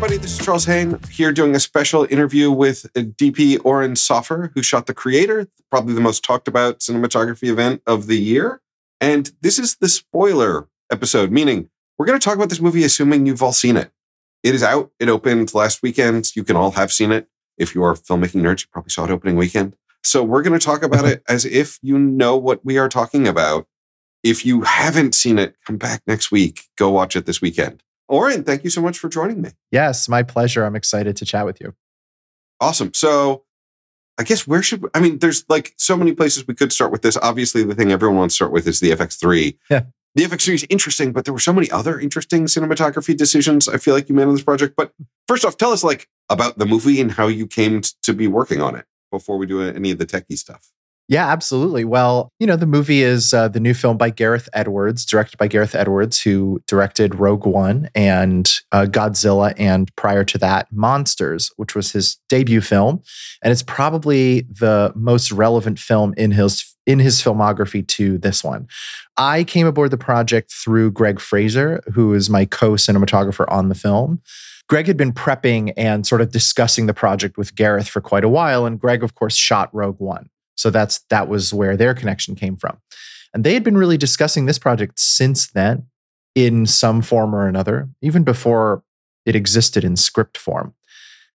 Everybody, this is Charles Haine here doing a special interview with uh, DP Oren Soffer, who shot The Creator, probably the most talked about cinematography event of the year. And this is the spoiler episode, meaning we're going to talk about this movie assuming you've all seen it. It is out. It opened last weekend. You can all have seen it. If you are filmmaking nerds, you probably saw it opening weekend. So we're going to talk about it as if you know what we are talking about. If you haven't seen it, come back next week. Go watch it this weekend. Oren, thank you so much for joining me. Yes, my pleasure. I'm excited to chat with you. Awesome. So, I guess where should we, I mean, there's like so many places we could start with this. Obviously, the thing everyone wants to start with is the FX3. Yeah. The FX3 is interesting, but there were so many other interesting cinematography decisions I feel like you made on this project. But first off, tell us like about the movie and how you came to be working on it before we do any of the techie stuff. Yeah, absolutely. Well, you know, the movie is uh, the new film by Gareth Edwards, directed by Gareth Edwards, who directed Rogue One and uh, Godzilla, and prior to that, Monsters, which was his debut film, and it's probably the most relevant film in his in his filmography to this one. I came aboard the project through Greig Fraser, who is my co-cinematographer on the film. Greg had been prepping and sort of discussing the project with Gareth for quite a while, and Greg, of course, shot Rogue One. So that's that was where their connection came from. And they had been really discussing this project since then in some form or another, even before it existed in script form,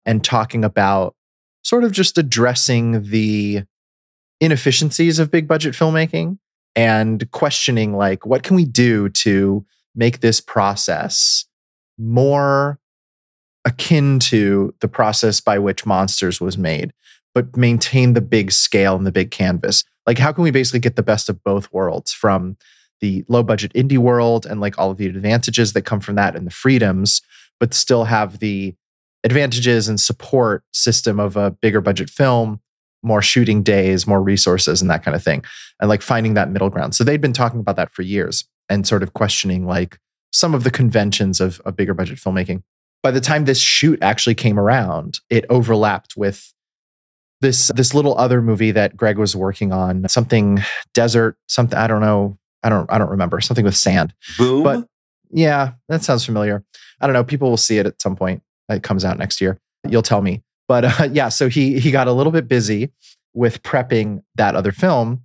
and talking about sort of just addressing the inefficiencies of big budget filmmaking and questioning like what can we do to make this process more akin to the process by which monsters was made but maintain the big scale and the big canvas. Like, how can we basically get the best of both worlds from the low budget indie world and like all of the advantages that come from that and the freedoms, but still have the advantages and support system of a bigger budget film, more shooting days, more resources, and that kind of thing. And like finding that middle ground. So they'd been talking about that for years and sort of questioning like some of the conventions of, of bigger budget filmmaking. By the time this shoot actually came around, it overlapped with this this little other movie that Greg was working on, something desert, something I don't know, I don't I don't remember, something with sand. Boom. But yeah, that sounds familiar. I don't know. People will see it at some point. It comes out next year. You'll tell me. But uh, yeah, so he he got a little bit busy with prepping that other film,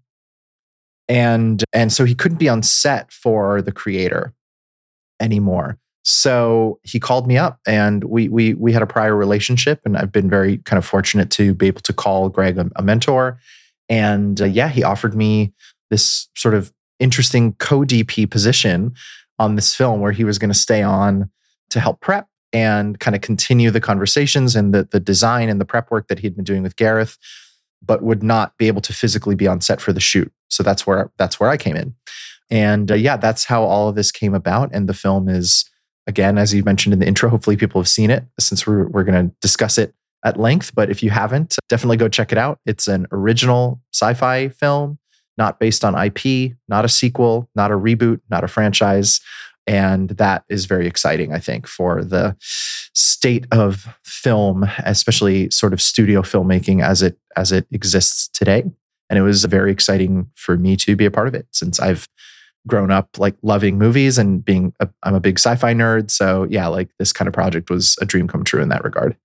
and and so he couldn't be on set for the creator anymore. So he called me up and we we we had a prior relationship and I've been very kind of fortunate to be able to call Greg a, a mentor. And uh, yeah, he offered me this sort of interesting co-DP position on this film where he was going to stay on to help prep and kind of continue the conversations and the the design and the prep work that he'd been doing with Gareth, but would not be able to physically be on set for the shoot. So that's where that's where I came in. And uh, yeah, that's how all of this came about. And the film is Again, as you mentioned in the intro, hopefully people have seen it since we're, we're going to discuss it at length. But if you haven't, definitely go check it out. It's an original sci fi film, not based on IP, not a sequel, not a reboot, not a franchise. And that is very exciting, I think, for the state of film, especially sort of studio filmmaking as it as it exists today. And it was very exciting for me to be a part of it since I've grown up like loving movies and being i am a big sci-fi nerd. So yeah, like this kind of project was a dream come true in that regard.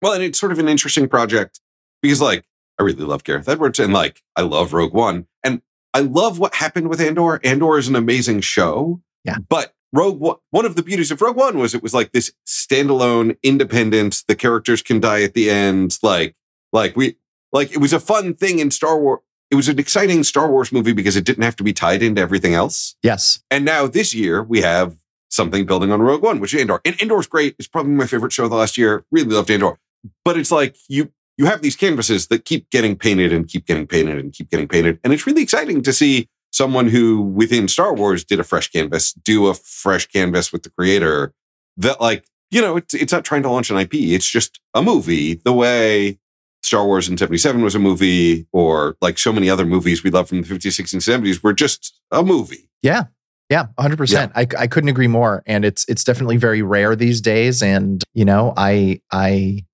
Well, and it's sort of an interesting project because like I really love Gareth Edwards and like I love Rogue One and I love what happened with Andor. Andor is an amazing show. Yeah. But Rogue One, one of the beauties of Rogue One was it was like this standalone independent. The characters can die at the end. Like, like we, like it was a fun thing in Star Wars. It was an exciting Star Wars movie because it didn't have to be tied into everything else. Yes. And now this year we have something building on Rogue One, which is Andor. And Andor's great. It's probably my favorite show of the last year. Really loved Andor. But it's like you you have these canvases that keep getting painted and keep getting painted and keep getting painted. And it's really exciting to see someone who within Star Wars did a fresh canvas do a fresh canvas with the creator that like, you know, it's, it's not trying to launch an IP. It's just a movie the way Star Wars in 77 was a movie or like so many other movies we love from the 50s, 60s, and 70s were just a movie. Yeah. Yeah, 100%. Yeah. I, I couldn't agree more and it's it's definitely very rare these days and you know, I I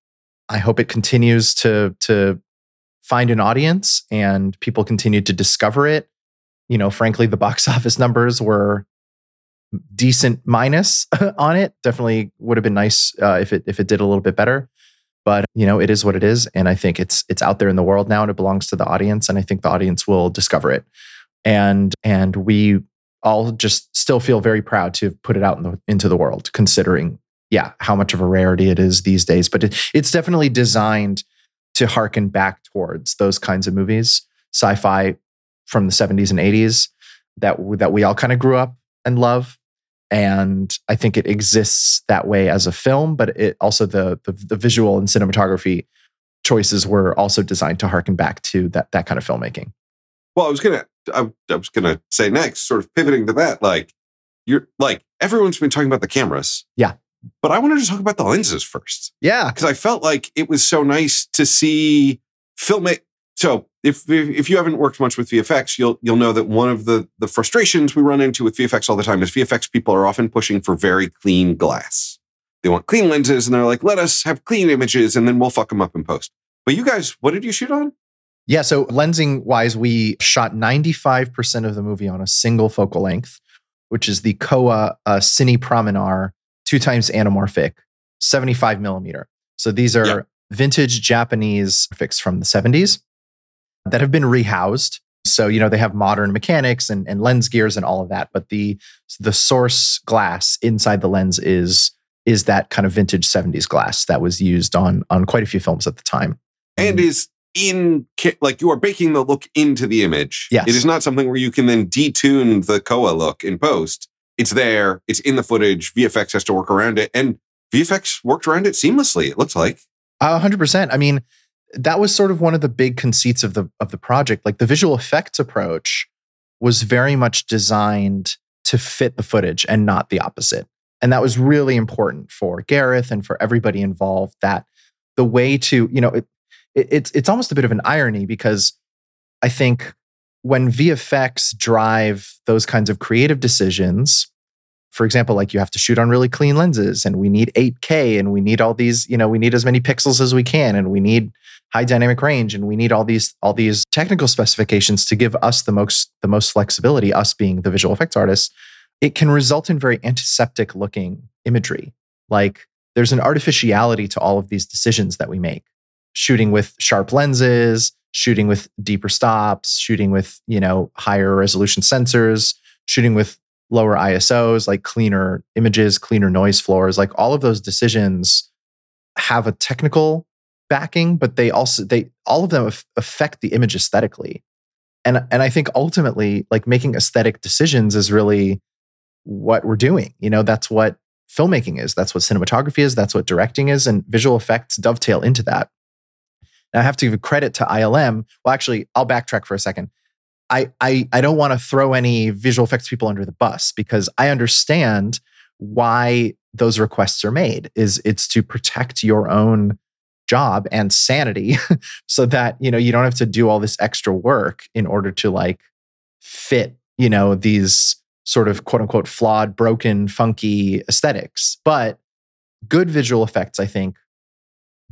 I hope it continues to to find an audience and people continue to discover it. You know, frankly, the box office numbers were decent minus on it. Definitely would have been nice uh, if it if it did a little bit better. But you know, it is what it is, and I think it's it's out there in the world now, and it belongs to the audience, and I think the audience will discover it. And and we all just still feel very proud to put it out in the, into the world, considering yeah, how much of a rarity it is these days. But it, it's definitely designed to harken back towards those kinds of movies, sci-fi from the 70s and 80s that that we all kind of grew up and love. And I think it exists that way as a film, but it also the, the, the visual and cinematography choices were also designed to harken back to that that kind of filmmaking. Well, I was gonna I, I was gonna say next, sort of pivoting to that, like you're like everyone's been talking about the cameras. Yeah. But I wanted to talk about the lenses first. Yeah. Because I felt like it was so nice to see filmmaking. So if if you haven't worked much with VFX, you'll you'll know that one of the the frustrations we run into with VFX all the time is VFX people are often pushing for very clean glass. They want clean lenses and they're like, let us have clean images and then we'll fuck them up in post. But you guys, what did you shoot on? Yeah, so lensing wise, we shot 95% of the movie on a single focal length, which is the Kowa uh, Cine Prominar two times anamorphic, 75 millimeter. So these are yeah. vintage Japanese fix from the 70s that have been rehoused. So, you know, they have modern mechanics and, and lens gears and all of that, but the the source glass inside the lens is is that kind of vintage 70s glass that was used on on quite a few films at the time. And mm. is in like you are baking the look into the image. Yes. It is not something where you can then detune the Kowa look in post it's there, it's in the footage. VFX has to work around it, and VFX worked around it seamlessly. It looks like hundred percent. I mean, that was sort of one of the big conceits of the of the project. Like the visual effects approach was very much designed to fit the footage and not the opposite. And that was really important for Gareth and for everybody involved. That the way to, you know, it, it, it's it's almost a bit of an irony because I think when VFX drive those kinds of creative decisions, for example, like you have to shoot on really clean lenses and we need 8K and we need all these, you know, we need as many pixels as we can and we need high dynamic range and we need all these all these technical specifications to give us the most the most flexibility, us being the visual effects artists. It can result in very antiseptic looking imagery. Like there's an artificiality to all of these decisions that we make. Shooting with sharp lenses, shooting with deeper stops, shooting with, you know, higher resolution sensors, shooting with lower ISOs, like cleaner images, cleaner noise floors, like all of those decisions have a technical backing, but they also they all of them affect the image aesthetically. And and I think ultimately like making aesthetic decisions is really what we're doing. You know, that's what filmmaking is, that's what cinematography is, that's what directing is and visual effects dovetail into that. Now, I have to give credit to ILM. Well, actually, I'll backtrack for a second. I, I, I don't want to throw any visual effects people under the bus because I understand why those requests are made is it's to protect your own job and sanity so that you know you don't have to do all this extra work in order to like fit you know these sort of quote unquote flawed, broken, funky aesthetics. But good visual effects, I think,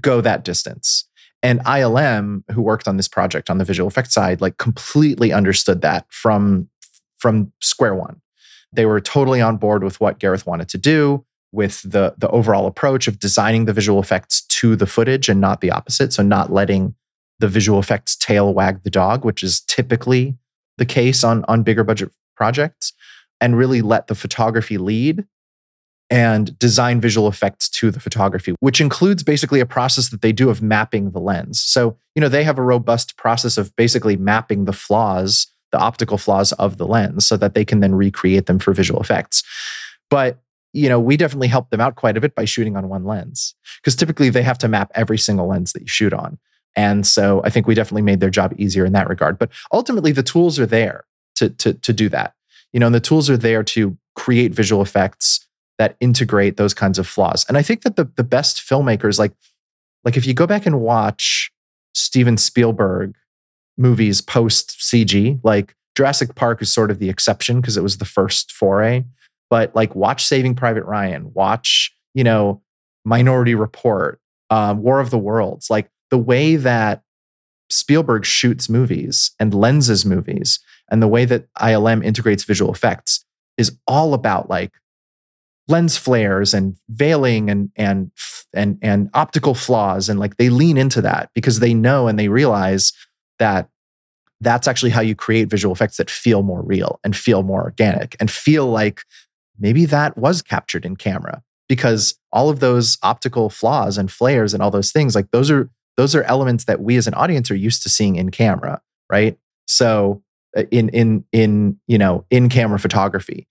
go that distance. And ILM, who worked on this project on the visual effects side, like completely understood that from, from square one. They were totally on board with what Gareth wanted to do, with the, the overall approach of designing the visual effects to the footage and not the opposite. So, not letting the visual effects tail wag the dog, which is typically the case on, on bigger budget projects, and really let the photography lead and design visual effects to the photography, which includes basically a process that they do of mapping the lens. So, you know, they have a robust process of basically mapping the flaws, the optical flaws of the lens, so that they can then recreate them for visual effects. But, you know, we definitely help them out quite a bit by shooting on one lens, because typically they have to map every single lens that you shoot on. And so I think we definitely made their job easier in that regard. But ultimately, the tools are there to, to, to do that. You know, and the tools are there to create visual effects that integrate those kinds of flaws. And I think that the the best filmmakers, like like if you go back and watch Steven Spielberg movies post CG, like Jurassic Park is sort of the exception because it was the first foray. But like watch Saving Private Ryan, watch, you know, Minority Report, um, War of the Worlds, like the way that Spielberg shoots movies and lenses movies and the way that ILM integrates visual effects is all about like lens flares and veiling and and and and optical flaws and like they lean into that because they know and they realize that that's actually how you create visual effects that feel more real and feel more organic and feel like maybe that was captured in camera because all of those optical flaws and flares and all those things like those are those are elements that we as an audience are used to seeing in camera right? So uh, in in in you know in camera photography.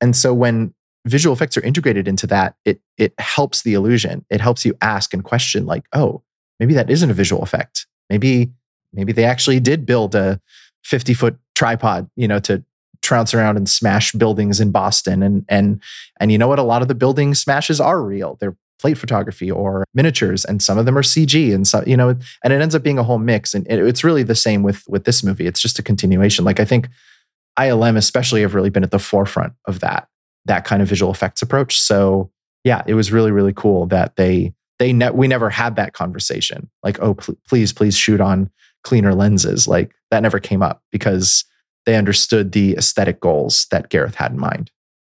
And so when visual effects are integrated into that, it it helps the illusion. It helps you ask and question like, oh, maybe that isn't a visual effect. Maybe maybe they actually did build a 50 foot tripod, you know, to trounce around and smash buildings in Boston. And and and you know what? A lot of the building smashes are real. They're plate photography or miniatures, and some of them are CG, and so you know, and it ends up being a whole mix. And it, it's really the same with with this movie. It's just a continuation. Like I think ILM especially have really been at the forefront of that that kind of visual effects approach. So yeah, it was really really cool that they they ne- we never had that conversation. Like oh pl- please please shoot on cleaner lenses. Like that never came up because they understood the aesthetic goals that Gareth had in mind.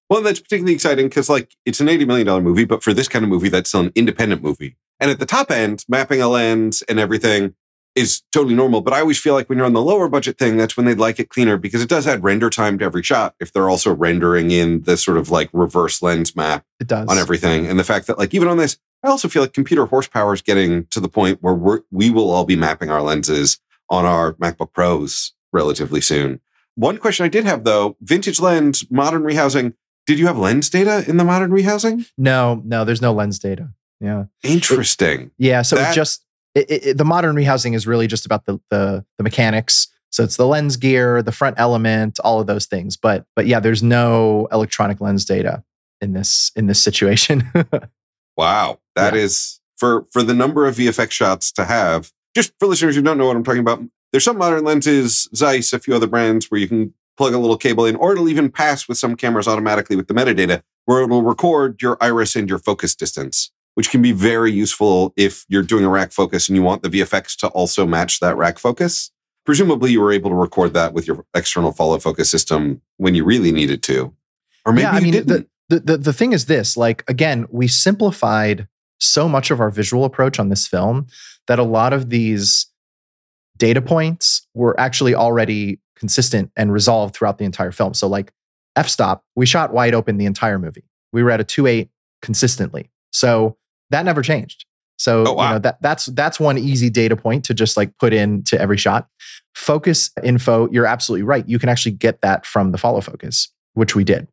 Well, that's particularly exciting because like it's an $80 million movie, but for this kind of movie, that's still an independent movie. And at the top end, mapping a lens and everything is totally normal. But I always feel like when you're on the lower budget thing, that's when they'd like it cleaner because it does add render time to every shot if they're also rendering in the sort of like reverse lens map it does. on everything. And the fact that like even on this, I also feel like computer horsepower is getting to the point where we're, we will all be mapping our lenses on our MacBook Pros relatively soon. One question I did have though, vintage lens, modern rehousing. Did you have lens data in the modern rehousing? No, no, there's no lens data. Yeah. Interesting. It, yeah. So that, it just it, it, the modern rehousing is really just about the, the the mechanics. So it's the lens gear, the front element, all of those things. But but yeah, there's no electronic lens data in this in this situation. wow, that yeah. is for for the number of VFX shots to have. Just for listeners who don't know what I'm talking about, there's some modern lenses, Zeiss, a few other brands where you can plug a little cable in, or it'll even pass with some cameras automatically with the metadata, where it'll record your iris and your focus distance which can be very useful if you're doing a rack focus and you want the VFX to also match that rack focus. Presumably, you were able to record that with your external follow focus system when you really needed to. Or maybe yeah, I mean, the, the, the, the thing is this like, again, we simplified so much of our visual approach on this film that a lot of these data points were actually already consistent and resolved throughout the entire film. So, like f stop, we shot wide open the entire movie. We were at a 2.8 consistently. So that never changed. So oh, wow. you know that that's that's one easy data point to just like put in to every shot. Focus info, you're absolutely right. You can actually get that from the follow focus, which we did.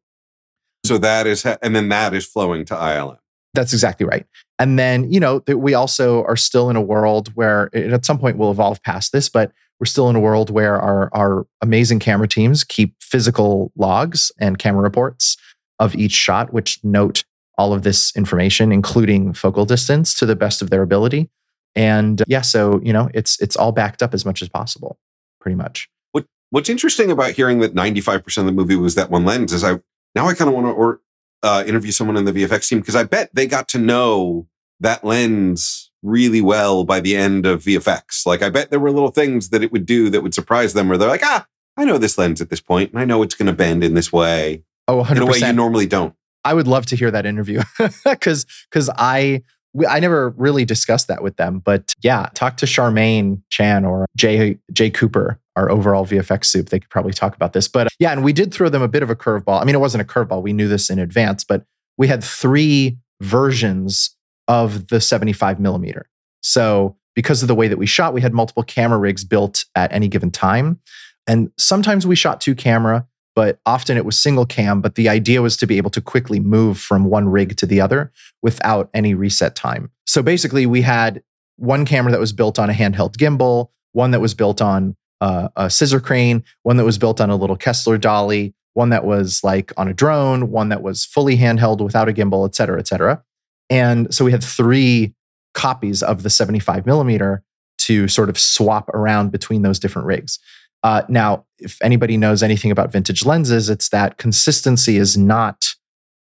So that is, and then that is flowing to ILM. That's exactly right. And then, you know, we also are still in a world where at some point we'll evolve past this, but we're still in a world where our, our amazing camera teams keep physical logs and camera reports of each shot, which note all of this information, including focal distance, to the best of their ability. And yeah, so you know, it's it's all backed up as much as possible, pretty much. What What's interesting about hearing that 95% of the movie was that one lens is I now I kind of want to or uh, interview someone in the VFX team because I bet they got to know that lens really well by the end of VFX. Like I bet there were little things that it would do that would surprise them where they're like, ah, I know this lens at this point and I know it's going to bend in this way. Oh, 100%. In a way you normally don't. I would love to hear that interview because because I I never really discussed that with them, but yeah, talk to Charmaine Chan or Jay Jay Cooper, our overall VFX soup. They could probably talk about this, but yeah, and we did throw them a bit of a curveball. I mean, it wasn't a curveball; we knew this in advance, but we had three versions of the 75 millimeter. So because of the way that we shot, we had multiple camera rigs built at any given time, and sometimes we shot two camera but often it was single cam. But the idea was to be able to quickly move from one rig to the other without any reset time. So basically, we had one camera that was built on a handheld gimbal, one that was built on uh, a scissor crane, one that was built on a little Kessler dolly, one that was like on a drone, one that was fully handheld without a gimbal, et cetera, et cetera. And so we had three copies of the 75 millimeter to sort of swap around between those different rigs. Uh, now, if anybody knows anything about vintage lenses, it's that consistency is not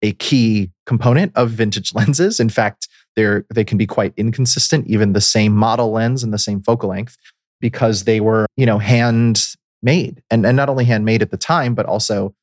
a key component of vintage lenses. In fact, they're they can be quite inconsistent, even the same model lens and the same focal length, because they were, you know, hand made. And, and not only handmade at the time, but also,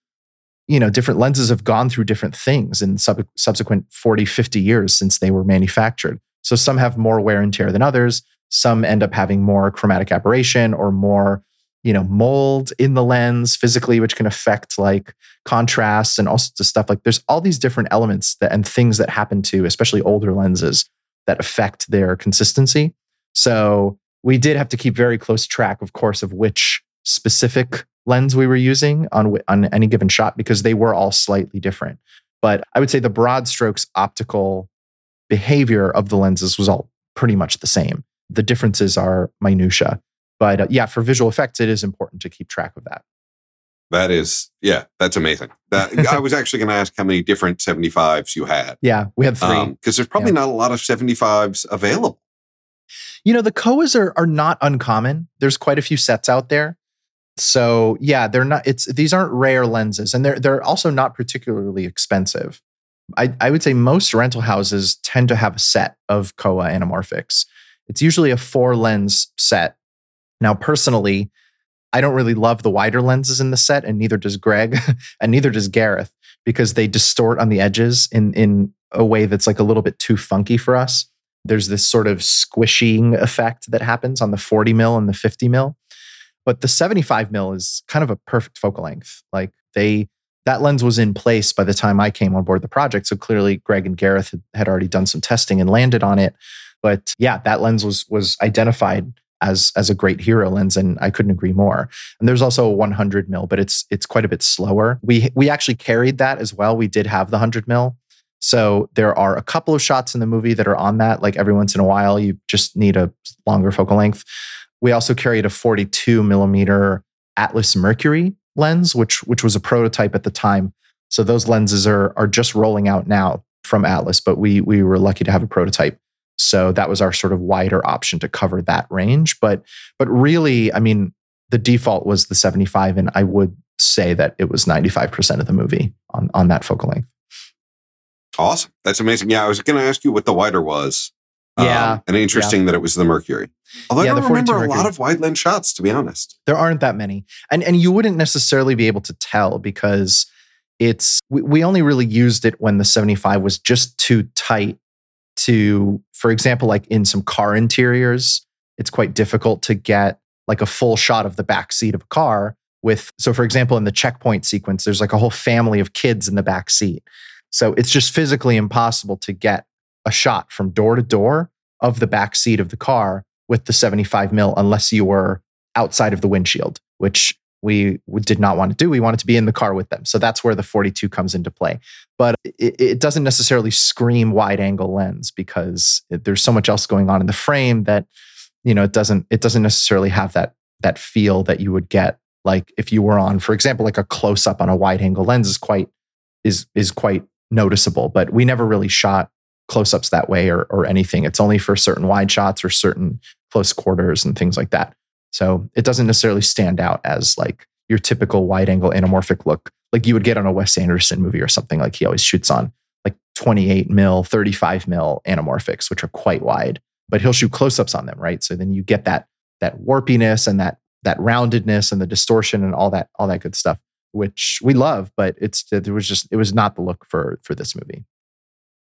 you know, different lenses have gone through different things in sub- subsequent 40, 50 years since they were manufactured. So some have more wear and tear than others. Some end up having more chromatic aberration or more you know mold in the lens physically which can affect like contrast and all sorts of stuff like there's all these different elements that and things that happen to especially older lenses that affect their consistency. So we did have to keep very close track of course of which specific lens we were using on on any given shot because they were all slightly different. But i would say the broad strokes optical behavior of the lenses was all pretty much the same. The differences are minutia but uh, yeah, for visual effects, it is important to keep track of that. That is, yeah, that's amazing. That, I was actually going to ask how many different 75s you had. Yeah, we had three. Because um, there's probably yeah. not a lot of 75s available. You know, the Kowas are, are not uncommon. There's quite a few sets out there. So yeah, they're not, it's, these aren't rare lenses and they're, they're also not particularly expensive. I, I would say most rental houses tend to have a set of Kowa anamorphics. It's usually a four lens set now, personally, I don't really love the wider lenses in the set, and neither does Greg, and neither does Gareth, because they distort on the edges in in a way that's like a little bit too funky for us. There's this sort of squishing effect that happens on the 40 mil and the 50 mil. But the 75 mil is kind of a perfect focal length. Like they that lens was in place by the time I came on board the project. So clearly Greg and Gareth had, had already done some testing and landed on it. But yeah, that lens was was identified as as a great hero lens and I couldn't agree more. And there's also a 100 mil but it's it's quite a bit slower. We we actually carried that as well. We did have the 100 mil. So there are a couple of shots in the movie that are on that like every once in a while you just need a longer focal length. We also carried a 42 millimeter Atlas Mercury lens which which was a prototype at the time. So those lenses are are just rolling out now from Atlas, but we we were lucky to have a prototype so that was our sort of wider option to cover that range. But but really, I mean, the default was the 75, and I would say that it was 95% of the movie on, on that focal length. Awesome. That's amazing. Yeah, I was going to ask you what the wider was. Yeah. Um, and interesting yeah. that it was the Mercury. Although yeah, I don't remember Mercury. a lot of wide lens shots, to be honest. There aren't that many. And and you wouldn't necessarily be able to tell because it's we, we only really used it when the 75 was just too tight to, for example, like in some car interiors, it's quite difficult to get like a full shot of the back seat of a car with so for example in the checkpoint sequence there's like a whole family of kids in the back seat so it's just physically impossible to get a shot from door to door of the back seat of the car with the 75 mil unless you were outside of the windshield which we did not want to do. We wanted to be in the car with them. So that's where the 42 comes into play. But it, it doesn't necessarily scream wide angle lens because it, there's so much else going on in the frame that you know it doesn't it doesn't necessarily have that that feel that you would get like if you were on for example like a close up on a wide angle lens is quite is is quite noticeable but we never really shot close ups that way or or anything it's only for certain wide shots or certain close quarters and things like that So it doesn't necessarily stand out as like your typical wide angle anamorphic look like you would get on a Wes Anderson movie or something like he always shoots on like 28 mil, 35 mil anamorphics, which are quite wide, but he'll shoot close ups on them, right? So then you get that that warpiness and that that roundedness and the distortion and all that all that good stuff, which we love, but it's it was just it was not the look for for this movie.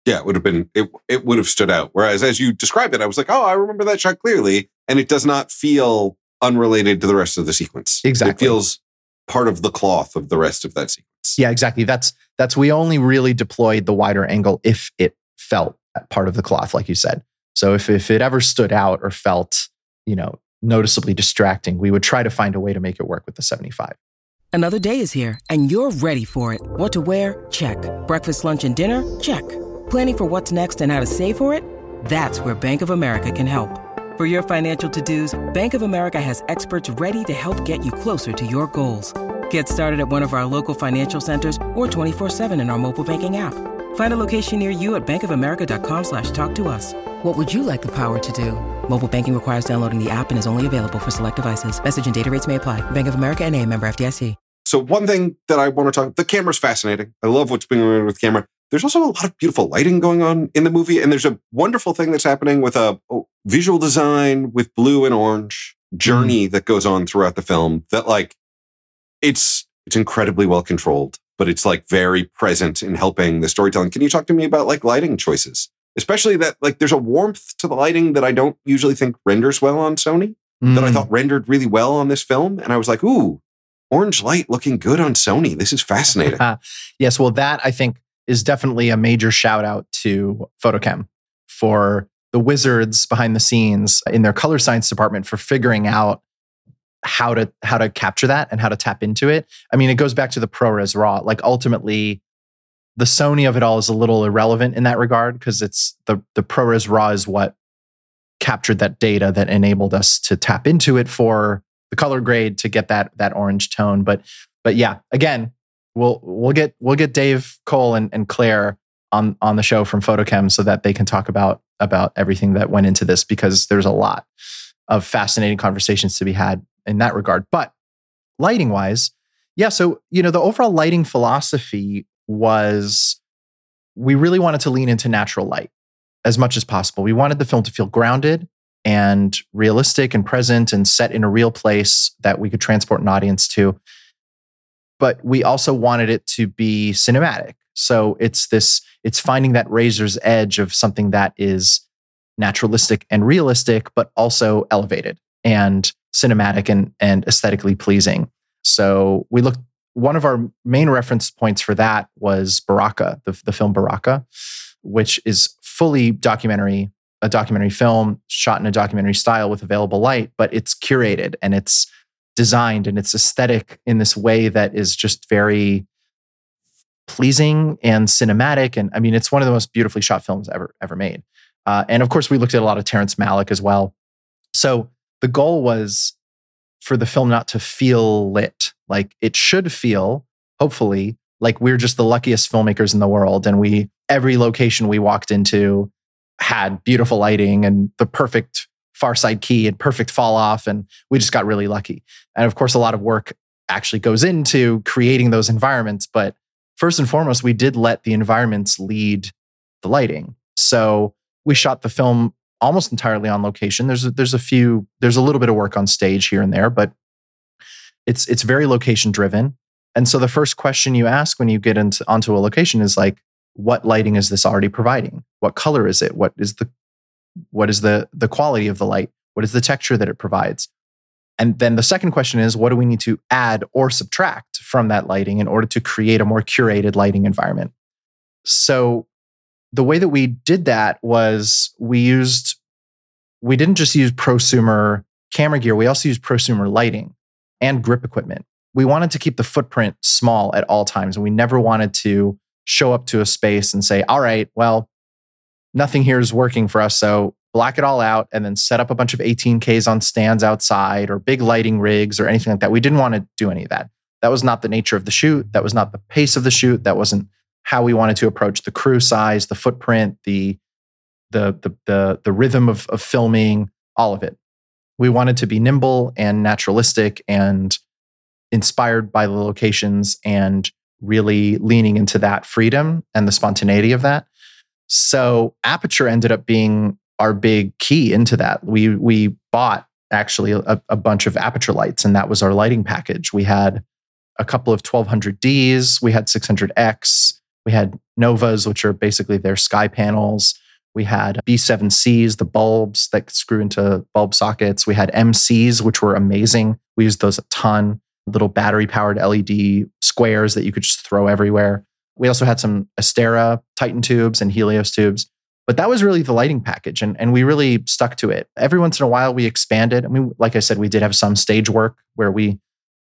Yeah, it would have been it it would have stood out. Whereas as you described it, I was like, oh, I remember that shot clearly, and it does not feel unrelated to the rest of the sequence. Exactly, it feels part of the cloth of the rest of that sequence. Yeah, exactly. That's that's we only really deployed the wider angle if it felt part of the cloth, like you said. So if if it ever stood out or felt, you know, noticeably distracting, we would try to find a way to make it work with the 75. Another day is here and you're ready for it. What to wear? Check. Breakfast, lunch, and dinner? Check. Planning for what's next and how to save for it? That's where Bank of America can help. For your financial to-dos, Bank of America has experts ready to help get you closer to your goals. Get started at one of our local financial centers or 24-7 in our mobile banking app. Find a location near you at bankofamerica.com slash talk to us. What would you like the power to do? Mobile banking requires downloading the app and is only available for select devices. Message and data rates may apply. Bank of America and a member FDIC. So one thing that I want to talk, the camera's fascinating. I love what's being done with camera. There's also a lot of beautiful lighting going on in the movie. And there's a wonderful thing that's happening with a visual design with blue and orange journey mm. that goes on throughout the film that like it's it's incredibly well controlled but it's like very present in helping the storytelling can you talk to me about like lighting choices especially that like there's a warmth to the lighting that i don't usually think renders well on sony mm. that i thought rendered really well on this film and i was like ooh orange light looking good on sony this is fascinating yes well that i think is definitely a major shout out to PhotoKem for the wizards behind the scenes in their color science department for figuring out how to how to capture that and how to tap into it. I mean, it goes back to the ProRes RAW. Like ultimately, the Sony of it all is a little irrelevant in that regard because it's the the ProRes RAW is what captured that data that enabled us to tap into it for the color grade to get that that orange tone. But but yeah, again, we'll we'll get we'll get Dave Cole and, and Claire on on the show from PhotoKem so that they can talk about about everything that went into this because there's a lot of fascinating conversations to be had in that regard. But lighting wise, yeah, so you know the overall lighting philosophy was we really wanted to lean into natural light as much as possible. We wanted the film to feel grounded and realistic and present and set in a real place that we could transport an audience to. But we also wanted it to be cinematic. So it's this it's finding that razor's edge of something that is naturalistic and realistic, but also elevated and cinematic and, and aesthetically pleasing. So we looked, one of our main reference points for that was Baraka, the, the film Baraka, which is fully documentary, a documentary film shot in a documentary style with available light, but it's curated and it's designed and it's aesthetic in this way that is just very pleasing and cinematic. And I mean, it's one of the most beautifully shot films ever ever made. Uh, and of course, we looked at a lot of Terrence Malick as well. So the goal was for the film not to feel lit. Like it should feel, hopefully, like we're just the luckiest filmmakers in the world. And we, every location we walked into had beautiful lighting and the perfect far side key and perfect fall off. And we just got really lucky. And of course, a lot of work actually goes into creating those environments. But first and foremost, we did let the environments lead the lighting. So we shot the film almost entirely on location. There's a, there's a few there's a little bit of work on stage here and there, but it's it's very location driven. And so the first question you ask when you get into onto a location is like, what lighting is this already providing? What color is it? What is the what is the the quality of the light? What is the texture that it provides? And then the second question is, what do we need to add or subtract from that lighting in order to create a more curated lighting environment? So the way that we did that was we used, we didn't just use prosumer camera gear, we also used prosumer lighting and grip equipment. We wanted to keep the footprint small at all times. And we never wanted to show up to a space and say, all right, well, nothing here is working for us. So black it all out and then set up a bunch of 18Ks on stands outside or big lighting rigs or anything like that. We didn't want to do any of that. That was not the nature of the shoot. That was not the pace of the shoot. That wasn't how we wanted to approach the crew size, the footprint, the the the the, the rhythm of, of filming, all of it. We wanted to be nimble and naturalistic and inspired by the locations and really leaning into that freedom and the spontaneity of that. So Aputure ended up being our big key into that. We we bought actually a, a bunch of Aputure lights, and that was our lighting package. We had a couple of 1200Ds, we had 600X, we had Novas, which are basically their sky panels. We had B7Cs, the bulbs that screw into bulb sockets. We had MCs, which were amazing. We used those a ton. Little battery powered LED squares that you could just throw everywhere. We also had some Astera Titan tubes and Helios tubes. But that was really the lighting package, and, and we really stuck to it. Every once in a while, we expanded. I mean, like I said, we did have some stage work where we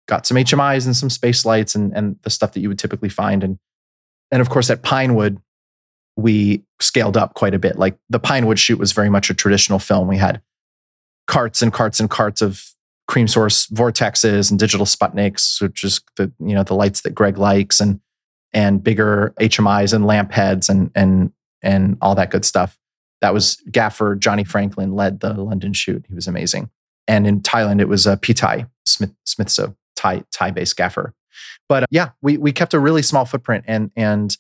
got some HMIs and some space lights and, and the stuff that you would typically find. And, and of course, at Pinewood, we scaled up quite a bit. Like the Pinewood shoot was very much a traditional film. We had carts and carts and carts of Creamsource vortexes and digital Sputniks, which is the you know the lights that Greg likes, and and bigger HMIs and lamp heads and and and all that good stuff. That was Gaffer Johnny Franklin led the London shoot. He was amazing. And in Thailand, it was uh, Pitai Smith Smithso Thai Thai based gaffer. But uh, yeah, we we kept a really small footprint, and and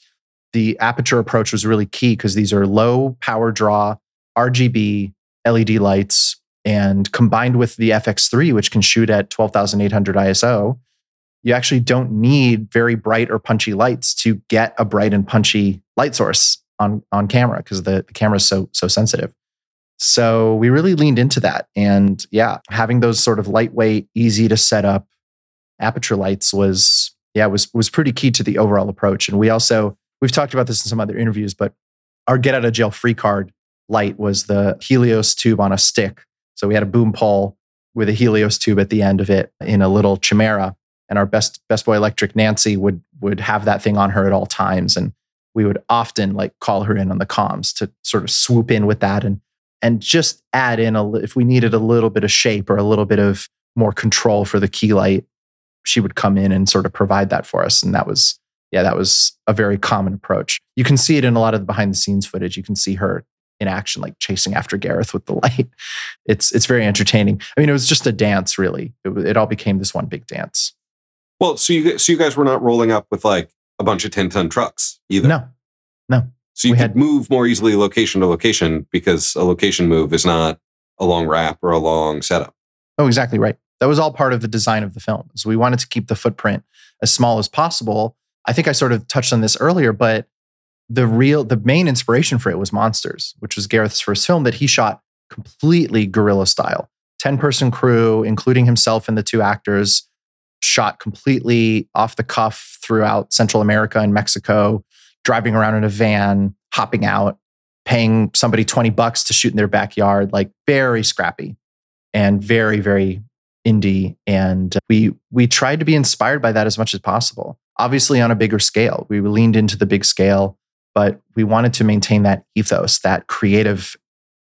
the Aputure approach was really key because these are low power draw RGB LED lights, and combined with the FX3, which can shoot at 12,800 ISO, you actually don't need very bright or punchy lights to get a bright and punchy light source on on camera because the, the camera is so so sensitive. So we really leaned into that, and yeah, having those sort of lightweight, easy to set up Aputure lights was yeah was was pretty key to the overall approach. And we also we've talked about this in some other interviews, but our get out of jail free card light was the Helios tube on a stick. So we had a boom pole with a Helios tube at the end of it in a little chimera. And our best best boy electric Nancy would would have that thing on her at all times. And we would often like call her in on the comms to sort of swoop in with that and and just add in a if we needed a little bit of shape or a little bit of more control for the key light she would come in and sort of provide that for us. And that was yeah that was a very common approach. You can see it in a lot of the behind the scenes footage. You can see her in action like chasing after gareth with the light. It's it's very entertaining. I mean it was just a dance really. It, it all became this one big dance well so you so you guys were not rolling up with like a bunch of 10 ton trucks either. No, no. So you we could had, move more easily location to location because a location move is not a long wrap or a long setup. Oh, exactly right. That was all part of the design of the film. So we wanted to keep the footprint as small as possible. I think I sort of touched on this earlier, but the real, the main inspiration for it was Monsters, which was Gareth's first film that he shot completely guerrilla style. 10 person crew, including himself and the two actors, shot completely off the cuff throughout Central America and Mexico, driving around in a van, hopping out, paying somebody 20 bucks to shoot in their backyard, like very scrappy and very, very indie. And we we tried to be inspired by that as much as possible. Obviously on a bigger scale. We leaned into the big scale, but we wanted to maintain that ethos, that creative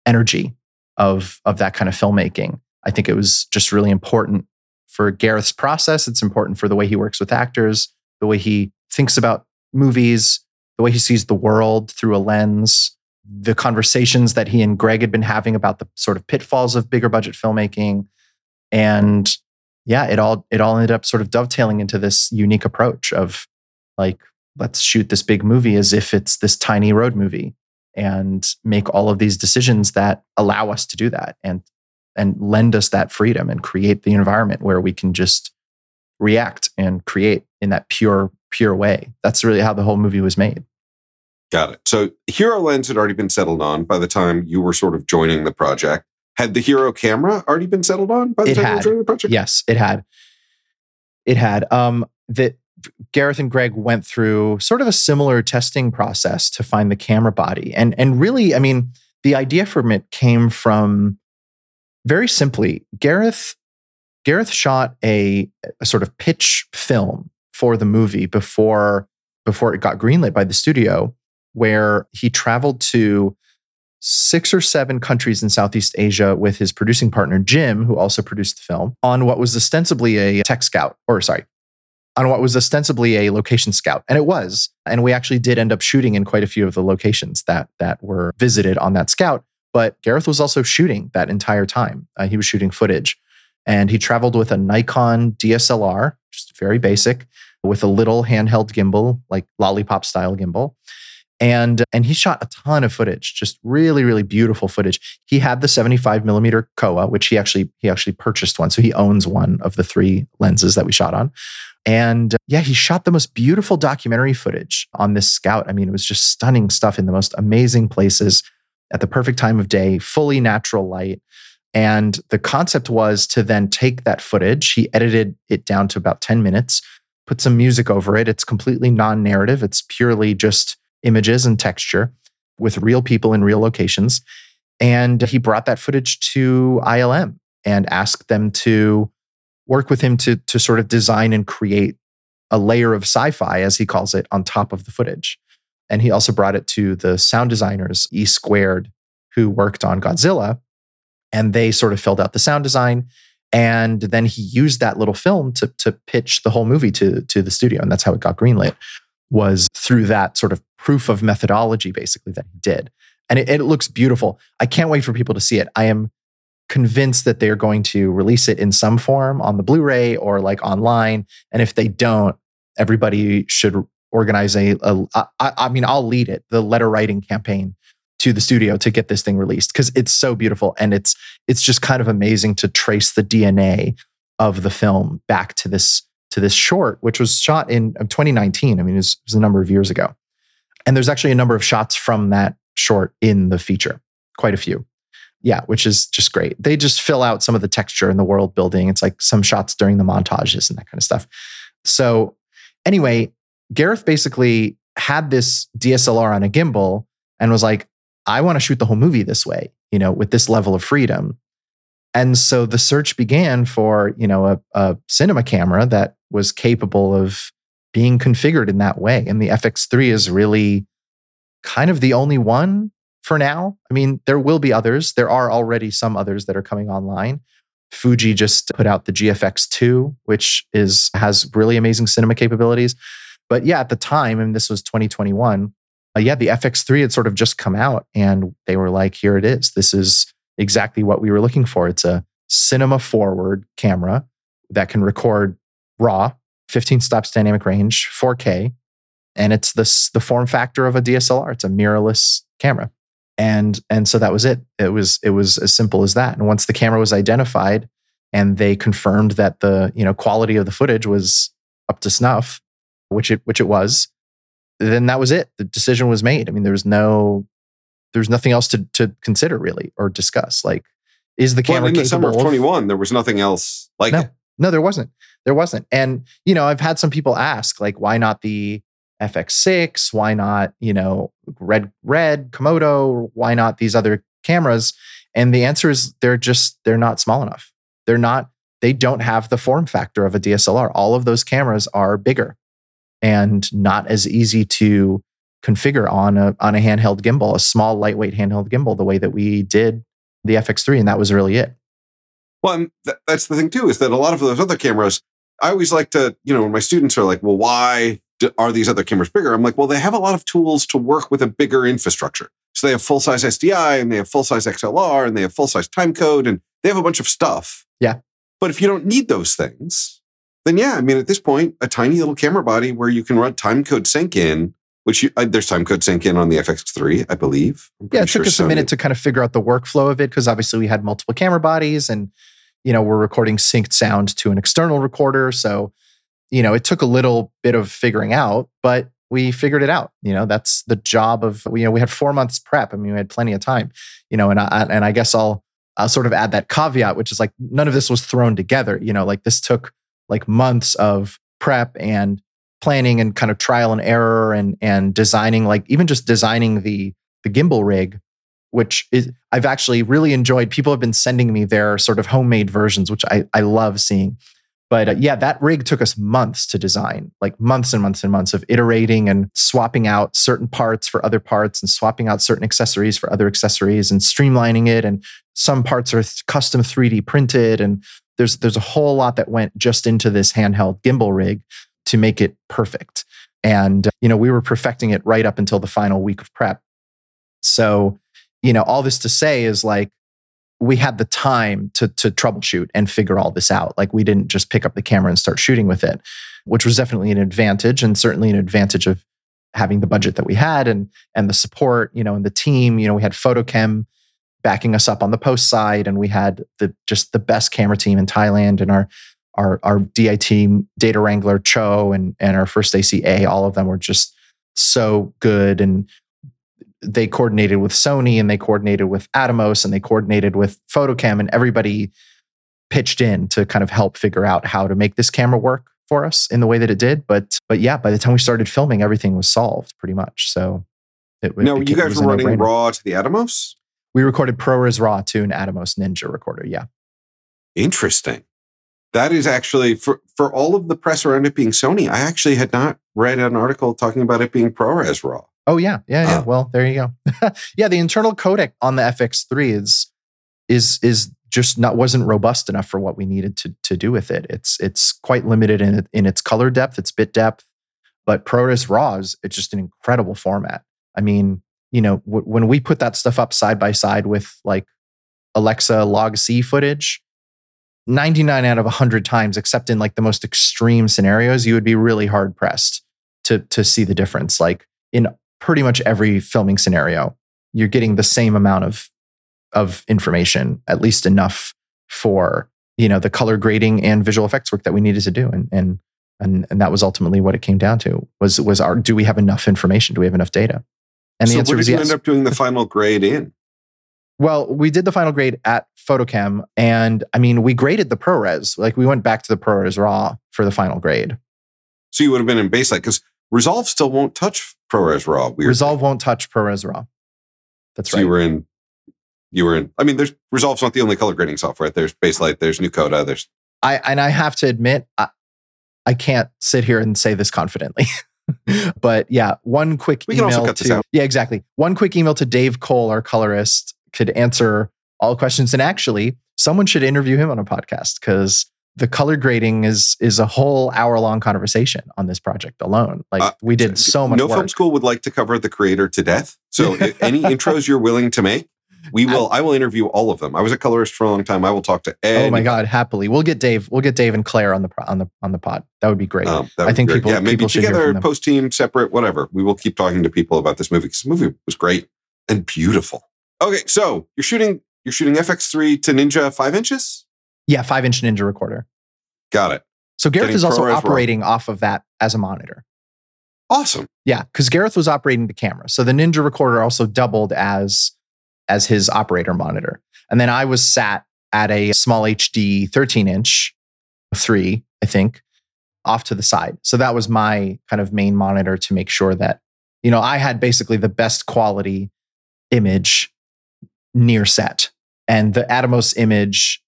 energy of, of that kind of filmmaking. I think it was just really important for Gareth's process. It's important for the way he works with actors, the way he thinks about movies, the way he sees the world through a lens, the conversations that he and Greg had been having about the sort of pitfalls of bigger budget filmmaking. And yeah, it all it all ended up sort of dovetailing into this unique approach of like, let's shoot this big movie as if it's this tiny road movie and make all of these decisions that allow us to do that and and lend us that freedom and create the environment where we can just react and create in that pure pure way. That's really how the whole movie was made. Got it. So hero lens had already been settled on by the time you were sort of joining the project. Had the hero camera already been settled on by the it time had. you were joining the project? Yes it had. It had. Um that Gareth and Greg went through sort of a similar testing process to find the camera body. And and really I mean the idea from it came from very simply, Gareth Gareth shot a, a sort of pitch film for the movie before before it got greenlit by the studio, where he traveled to six or seven countries in Southeast Asia with his producing partner Jim, who also produced the film, on what was ostensibly a tech scout, or sorry, on what was ostensibly a location scout, and it was. And we actually did end up shooting in quite a few of the locations that that were visited on that scout but Gareth was also shooting that entire time. Uh, he was shooting footage and he traveled with a Nikon DSLR, just very basic, with a little handheld gimbal, like lollipop style gimbal. And, and he shot a ton of footage, just really, really beautiful footage. He had the 75 millimeter Kowa, which he actually he actually purchased one. So he owns one of the three lenses that we shot on. And yeah, he shot the most beautiful documentary footage on this scout. I mean, it was just stunning stuff in the most amazing places at the perfect time of day, fully natural light. And the concept was to then take that footage. He edited it down to about 10 minutes, put some music over it. It's completely non narrative, it's purely just images and texture with real people in real locations. And he brought that footage to ILM and asked them to work with him to, to sort of design and create a layer of sci fi, as he calls it, on top of the footage. And he also brought it to the sound designers, E Squared, who worked on Godzilla. And they sort of filled out the sound design. And then he used that little film to, to pitch the whole movie to, to the studio. And that's how it got greenlit, was through that sort of proof of methodology, basically, that he did. And it, it looks beautiful. I can't wait for people to see it. I am convinced that they're going to release it in some form on the Blu-ray or like online. And if they don't, everybody should organize a. I, I mean, I'll lead it, the letter writing campaign to the studio to get this thing released because it's so beautiful and it's it's just kind of amazing to trace the DNA of the film back to this to this short, which was shot in uh, 2019. I mean, it was, it was a number of years ago. And there's actually a number of shots from that short in the feature, quite a few yeah, which is just great. They just fill out some of the texture in the world building. It's like some shots during the montages and that kind of stuff. So, anyway, Gareth basically had this DSLR on a gimbal and was like, I want to shoot the whole movie this way, you know, with this level of freedom. And so the search began for, you know, a, a cinema camera that was capable of being configured in that way. And the FX3 is really kind of the only one for now. I mean, there will be others. There are already some others that are coming online. Fuji just put out the GFX2, which is has really amazing cinema capabilities. But yeah, at the time, and this was 2021, uh, yeah, the FX3 had sort of just come out, and they were like, "Here it is. This is exactly what we were looking for. It's a cinema forward camera that can record RAW, 15 stops dynamic range, 4K, and it's this the form factor of a DSLR. It's a mirrorless camera and and so that was it it was it was as simple as that and once the camera was identified and they confirmed that the you know quality of the footage was up to snuff which it which it was then that was it the decision was made i mean there was no there's nothing else to to consider really or discuss like is the camera well, in the summer of 21 there was nothing else like no, it no there wasn't there wasn't and you know i've had some people ask like why not the FX6? Why not, you know, Red Red, Komodo? Why not these other cameras? And the answer is they're just they're not small enough. They're not they don't have the form factor of a DSLR. All of those cameras are bigger and not as easy to configure on a on a handheld gimbal, a small lightweight handheld gimbal the way that we did the FX3 and that was really it. Well, th- that's the thing too is that a lot of those other cameras I always like to, you know, when my students are like, "Well, why are these other cameras bigger? I'm like, well, they have a lot of tools to work with a bigger infrastructure. So they have full size SDI and they have full size XLR and they have full size time code and they have a bunch of stuff. Yeah. But if you don't need those things, then yeah, I mean, at this point, a tiny little camera body where you can run time code sync in, which you, uh, there's time code sync in on the FX3, I believe. Yeah, it took sure us Sony. a minute to kind of figure out the workflow of it because obviously we had multiple camera bodies and, you know, we're recording synced sound to an external recorder. So you know, it took a little bit of figuring out, but we figured it out. You know, that's the job of, you know, we had four months prep. I mean, we had plenty of time, you know, and I, and I guess I'll, I'll sort of add that caveat, which is like none of this was thrown together. You know, like this took like months of prep and planning and kind of trial and error and and designing, like even just designing the the gimbal rig, which is I've actually really enjoyed. People have been sending me their sort of homemade versions, which I I love seeing. But uh, yeah, that rig took us months to design, like months and months and months of iterating and swapping out certain parts for other parts and swapping out certain accessories for other accessories and streamlining it. And some parts are custom 3D printed. And there's, there's a whole lot that went just into this handheld gimbal rig to make it perfect. And, you know, we were perfecting it right up until the final week of prep. So you know, all this to say is like we had the time to to troubleshoot and figure all this out. Like we didn't just pick up the camera and start shooting with it, which was definitely an advantage and certainly an advantage of having the budget that we had and and the support, you know, and the team. You know, we had PhotoKem backing us up on the post side, and we had the just the best camera team in Thailand and our our our DIT data wrangler Cho and and our first ACA. All of them were just so good and they coordinated with Sony and they coordinated with Atomos and they coordinated with PhotoKem and everybody pitched in to kind of help figure out how to make this camera work for us in the way that it did. But but yeah, by the time we started filming, everything was solved pretty much. So it, no, you guys were running raw to the Atomos. We recorded ProRes RAW to an Atomos Ninja recorder. Yeah. Interesting. That is actually for for all of the press around it being Sony. I actually had not read an article talking about it being ProRes RAW. Oh yeah, yeah, yeah. Uh, well, there you go. yeah, the internal codec on the FX3 is is is just not wasn't robust enough for what we needed to to do with it. It's it's quite limited in in its color depth, its bit depth, but ProRes RAW is it's just an incredible format. I mean, you know, w- when we put that stuff up side by side with like Alexa log C footage, 99 out of 100 times except in like the most extreme scenarios, you would be really hard pressed to to see the difference. Like in pretty much every filming scenario, you're getting the same amount of of information, at least enough for you know the color grading and visual effects work that we needed to do, and and and, and that was ultimately what it came down to was was our do we have enough information? Do we have enough data? And the so answer was yes. end up doing the final grade in? Well, we did the final grade at PhotoKem, and I mean, we graded the ProRes. Like we went back to the ProRes RAW for the final grade. So you would have been in Baselight because Resolve still won't touch ProRes RAW. Weirdly. Resolve won't touch ProRes RAW. That's so right. You were in. You were in. I mean, there's Resolve's not the only color grading software. There's Baselight. There's Nucoda. There's. I and I have to admit, I, I can't sit here and say this confidently. but yeah, one quick we email to yeah, exactly. One quick email to Dave Cole, our colorist, could answer all questions. And actually, someone should interview him on a podcast because the color grading is is a whole hour long conversation on this project alone. Like uh, we did so much. No work. Film School would like to cover the creator to death. So any intros you're willing to make, we will. I, I, will interview all of them. I was a colorist for a long time. I will talk to. Ed. Oh my god, happily. We'll get Dave. We'll get Dave and Claire on the on the on the pod. That would be great. Um, I think people. Yeah, maybe people together, post team, separate, whatever. We will keep talking to people about this movie because the movie was great and beautiful. Okay, so you're shooting you're shooting FX3 to Ninja five inches. Yeah, five inch Ninja recorder. Got it. So Gareth Getting is also operating wrong. off of that as a monitor. Awesome. Yeah, because Gareth was operating the camera. So the Ninja recorder also doubled as as his operator monitor. And then I was sat at a small HD 13 inch, three, I think, off to the side. So that was my kind of main monitor to make sure that, you know, I had basically the best quality image near set. And the Atomos image,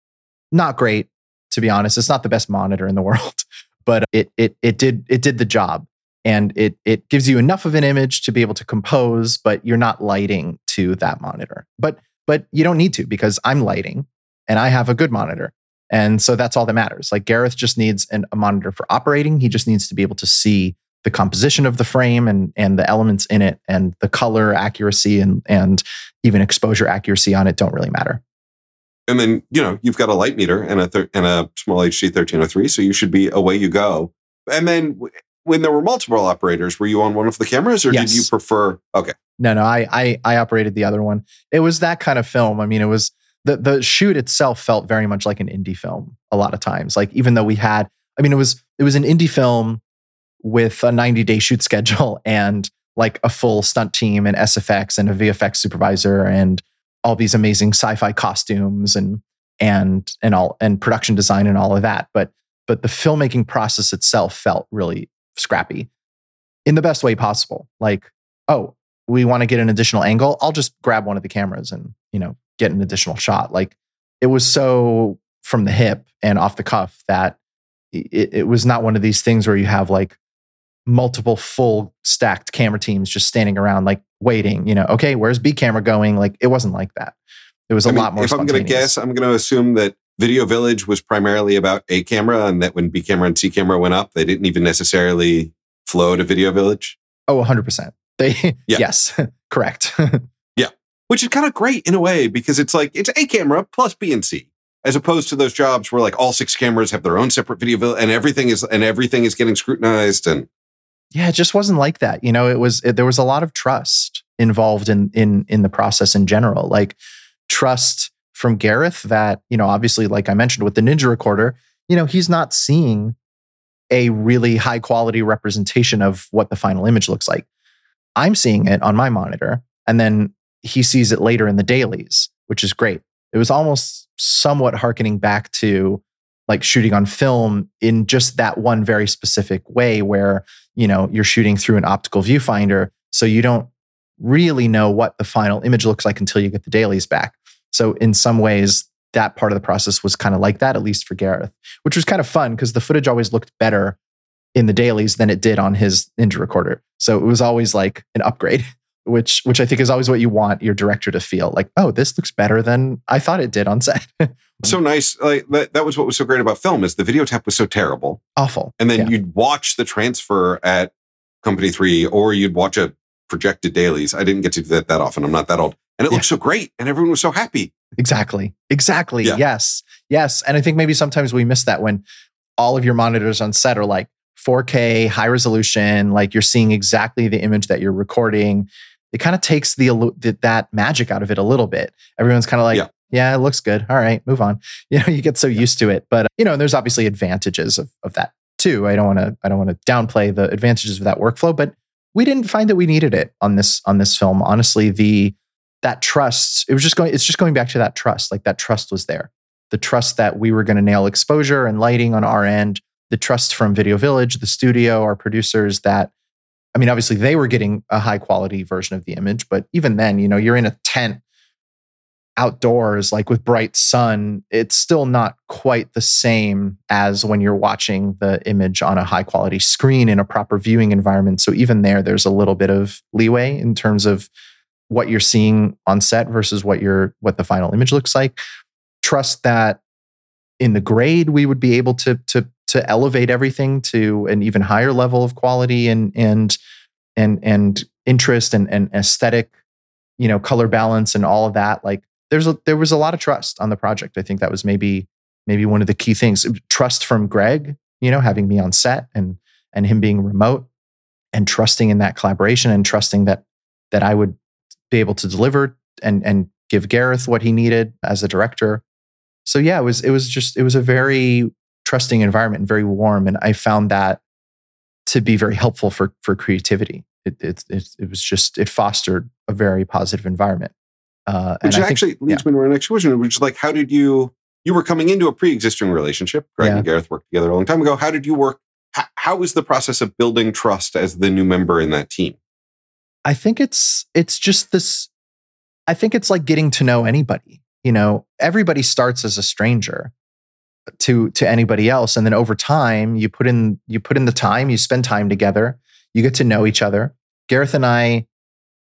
not great, to be honest. It's not the best monitor in the world, but it it it did it did the job. And it it gives you enough of an image to be able to compose, but you're not lighting to that monitor. But but you don't need to because I'm lighting and I have a good monitor. And so that's all that matters. Like Gareth just needs an, a monitor for operating. He just needs to be able to see the composition of the frame and and the elements in it and the color accuracy and and even exposure accuracy on it don't really matter and then you know you've got a light meter and a thir- and a SmallHD 1303, so you should be away you go. And then when there were multiple operators, were you on one of the cameras, or yes. did you prefer? Okay, no, no, I, I I operated the other one. It was that kind of film. I mean, it was the the shoot itself felt very much like an indie film a lot of times. Like even though we had, I mean, it was it was an indie film with a 90 day shoot schedule and like a full stunt team and SFX and a VFX supervisor and all these amazing sci-fi costumes and and and all and production design and all of that but but the filmmaking process itself felt really scrappy in the best way possible. Like oh we want to get an additional angle. I'll just grab one of the cameras and you know get an additional shot. Like it was so from the hip and off the cuff that it, it was not one of these things where you have like multiple full stacked camera teams just standing around like waiting you know okay where's b camera going? Like it wasn't like that. It was a I mean, lot more if i'm going to guess i'm going to assume that video village was primarily about a camera and that when b camera and c camera went up they didn't even necessarily flow to video village oh 100% they yeah. yes correct yeah which is kind of great in a way because it's like it's a camera plus B and C, as opposed to those jobs where like all six cameras have their own separate video and everything is and everything is getting scrutinized and yeah, it just wasn't like that. You know, it was it, there was a lot of trust involved in in in the process in general, like trust from Gareth that you know, obviously, like I mentioned with the Ninja Recorder, you know, he's not seeing a really high quality representation of what the final image looks like. I'm seeing it on my monitor, and then he sees it later in the dailies, which is great. It was almost somewhat harkening back to like shooting on film in just that one very specific way where, you know, you're shooting through an optical viewfinder. So you don't really know what the final image looks like until you get the dailies back. So in some ways, that part of the process was kind of like that, at least for Gareth, which was kind of fun because the footage always looked better in the dailies than it did on his Ninja recorder. So it was always like an upgrade. which which I think is always what you want your director to feel like. Oh, this looks better than I thought it did on set. so nice. Like that, that was what was so great about film is the video tap was so terrible, awful, and then yeah. you'd watch the transfer at Company Three, or you'd watch a projected dailies. I didn't get to do that that often. I'm not that old, and it yeah. looked so great, and everyone was so happy. Exactly. Exactly. Yeah. Yes. Yes. And I think maybe sometimes we miss that when all of your monitors on set are like 4K, high resolution, like you're seeing exactly the image that you're recording it kind of takes the, the, that magic out of it a little bit. Everyone's kind of like, yeah. yeah. it looks good. All right, move on. You know, you get so used to it. But uh, you know, there's obviously advantages of, of that too. I don't want to I don't want to downplay the advantages of that workflow, but we didn't find that we needed it on this on this film. Honestly, the that trust, it was just going, it's just going back to that trust. Like that trust was there. The trust that we were going to nail exposure and lighting on our end, the trust from Video Village, the studio, our producers that I mean, obviously they were getting a high quality version of the image, but even then, you know, you're in a tent outdoors, like with bright sun, it's still not quite the same as when you're watching the image on a high quality screen in a proper viewing environment. So even there, there's a little bit of leeway in terms of what you're seeing on set versus what your what the final image looks like. Trust that in the grade we would be able to to to elevate everything to an even higher level of quality and and and and interest and, and aesthetic, you know, color balance and all of that. Like there's a there was a lot of trust on the project. I think that was maybe maybe one of the key things. Trust from Greig, you know, having me on set and and him being remote and trusting in that collaboration and trusting that that I would be able to deliver and and give Gareth what he needed as a director. So yeah, it was it was just it was a very trusting environment and very warm. And I found that to be very helpful for for creativity. It, it, it, it was just it fostered a very positive environment. Uh, which actually think, leads yeah. me to my next question, which is like, how did you you were coming into a pre-existing relationship? Greig yeah. and Gareth worked together a long time ago. How did you work? How, how was the process of building trust as the new member in that team? I think it's it's just this. I think it's like getting to know anybody. You know, everybody starts as a stranger, to to anybody else and then over time you put in you put in the time you spend time together you get to know each other gareth and i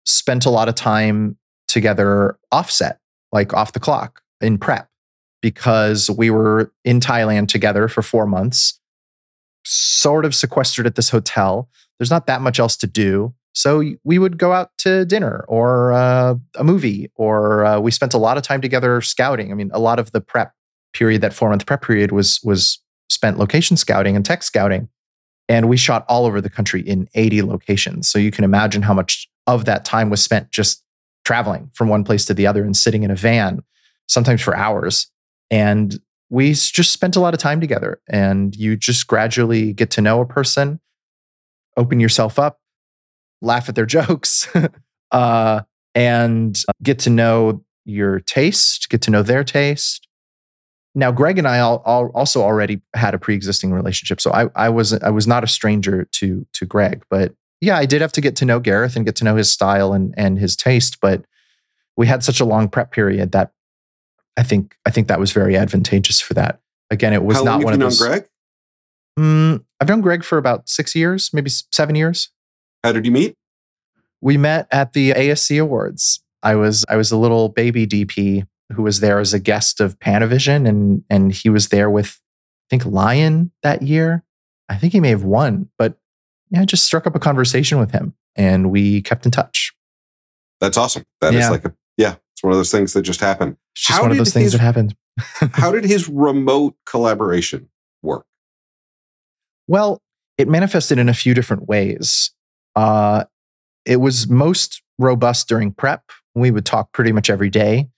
spent a lot of time together offset like off the clock in prep because we were in thailand together for four months sort of sequestered at this hotel there's not that much else to do so we would go out to dinner or uh, a movie or uh, we spent a lot of time together scouting i mean a lot of the prep period, that four month prep period was was spent location scouting and tech scouting. And we shot all over the country in 80 locations. So you can imagine how much of that time was spent just traveling from one place to the other and sitting in a van, sometimes for hours. And we just spent a lot of time together. And you just gradually get to know a person, open yourself up, laugh at their jokes, uh, and get to know your taste, get to know their taste, now, Greig and I all, all also already had a pre-existing relationship, so I, I was I was not a stranger to to Greig. But yeah, I did have to get to know Gareth and get to know his style and and his taste. But we had such a long prep period that I think I think that was very advantageous for that. Again, it was How not one of those. Greig? Mm, I've known Greig for about six years, maybe seven years. How did you meet? We met at the ASC Awards. I was I was a little baby DP who was there as a guest of Panavision, and and he was there with I think Lion that year. I think he may have won, but yeah, I just struck up a conversation with him, and we kept in touch. That's awesome. That yeah. is like a yeah, It's one of those things that just happened. It's just how one of those things his, that happened. how did his remote collaboration work? Well, it manifested in a few different ways. Uh, it was most robust during prep. We would talk pretty much every day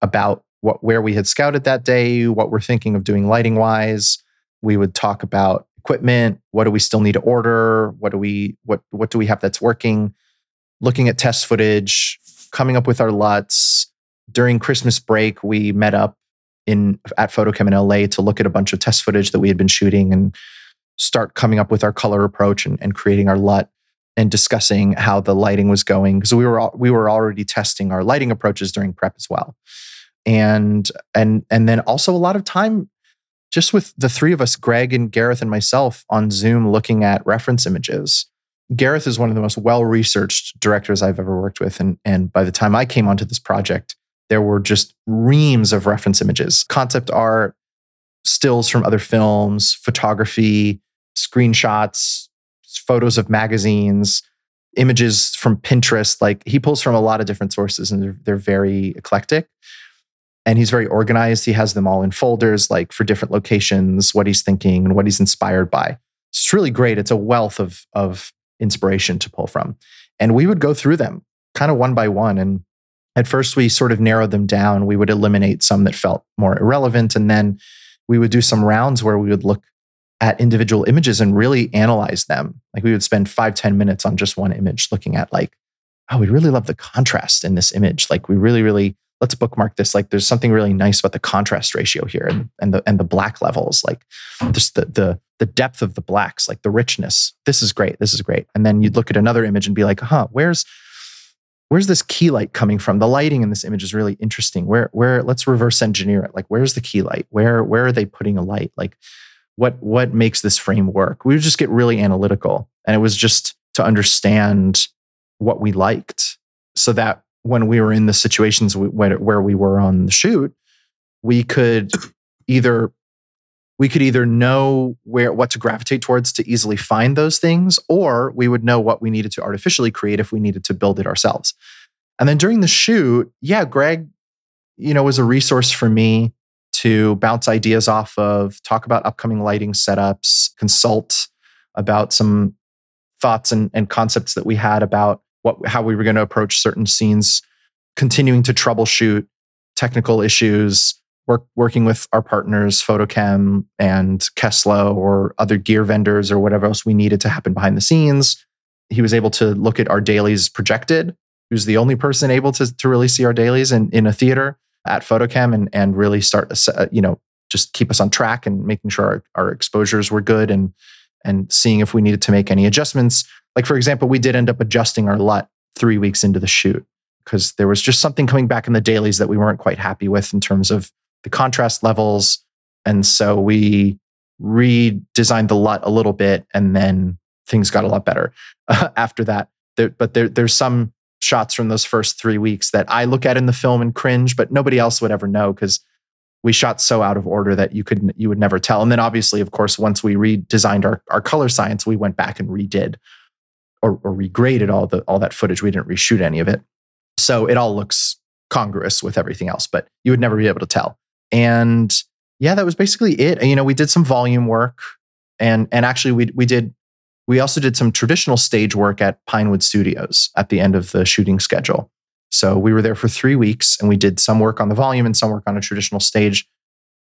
about what where we had scouted that day, what we're thinking of doing lighting wise. We would talk about equipment, what do we still need to order, what do we what what do we have that's working, looking at test footage, coming up with our LUTs. During Christmas break, we met up in at PhotoKem in LA to look at a bunch of test footage that we had been shooting and start coming up with our color approach and, and creating our LUT and discussing how the lighting was going because we were we were already testing our lighting approaches during prep as well. And and and then also a lot of time just with the three of us greig and gareth and myself on zoom looking at reference images. Gareth is one of the most well researched directors i've ever worked with and and by the time i came onto this project there were just reams of reference images concept art stills from other films photography screenshots photos of magazines images from pinterest like he pulls from a lot of different sources and they're, they're very eclectic and he's very organized. He has them all in folders, like for different locations, what he's thinking and what he's inspired by. It's really great. It's a wealth of, of inspiration to pull from. And we would go through them kind of one by one. And at first, we sort of narrowed them down. We would eliminate some that felt more irrelevant. And then we would do some rounds where we would look at individual images and really analyze them. Like we would spend five ten minutes on just one image, looking at like, oh, we really love the contrast in this image. Like we really, really let's bookmark this. Like there's something really nice about the contrast ratio here and, and the and the black levels, like just the the the depth of the blacks, like the richness. This is great. This is great. And then you'd look at another image and be like, huh, where's where's this key light coming from? The lighting in this image is really interesting. Where where let's reverse engineer it. Like where's the key light? Where where are they putting a light? Like what what makes this frame work? We would just get really analytical. And it was just to understand what we liked so that when we were in the situations where we were on the shoot, we could either we could either know where what to gravitate towards to easily find those things, or we would know what we needed to artificially create if we needed to build it ourselves. And then during the shoot, yeah, Greig, you know, was a resource for me to bounce ideas off of, talk about upcoming lighting setups, consult about some thoughts and, and concepts that we had about what how we were going to approach certain scenes, continuing to troubleshoot technical issues, work, working with our partners, PhotoKem and Keslow or other gear vendors or whatever else we needed to happen behind the scenes. He was able to look at our dailies projected. He was the only person able to, to really see our dailies in, in a theater at PhotoKem and, and really start, uh, you know, just keep us on track and making sure our, our exposures were good and and seeing if we needed to make any adjustments. Like, for example, we did end up adjusting our LUT three weeks into the shoot because there was just something coming back in the dailies that we weren't quite happy with in terms of the contrast levels. And so we redesigned the LUT a little bit and then things got a lot better after that. There, but there, there's some shots from those first three weeks that I look at in the film and cringe, but nobody else would ever know because we shot so out of order that you could you would never tell. And then obviously, of course, once we redesigned our, our color science, we went back and redid or, or regraded all the all that footage. We didn't reshoot any of it. So it all looks congruous with everything else, but you would never be able to tell. And yeah, that was basically it. You know, we did some volume work and and actually we we did we also did some traditional stage work at Pinewood Studios at the end of the shooting schedule. So we were there for three weeks and we did some work on the volume and some work on a traditional stage.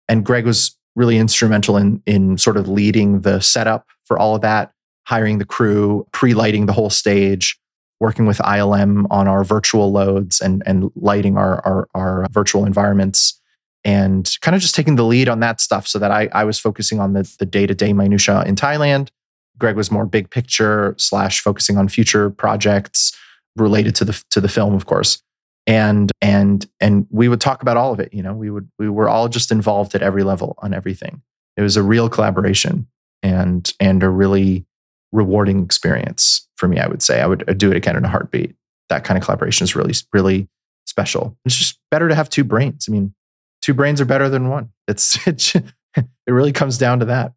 And Greig was really instrumental in, in sort of leading the setup for all of that, hiring the crew, pre lighting the whole stage, working with ILM on our virtual loads and, and lighting our, our, our virtual environments and kind of just taking the lead on that stuff so that I, I was focusing on the, the day-to-day minutia in Thailand. Greig was more big picture slash focusing on future projects related to the to the film, of course. And and and we would talk about all of it. You know, we would we were all just involved at every level on everything. It was a real collaboration and and a really rewarding experience for me. I would say I would do it again in a heartbeat. That kind of collaboration is really really special. It's just better to have two brains. I mean, two brains are better than one. It's it, it really comes down to that.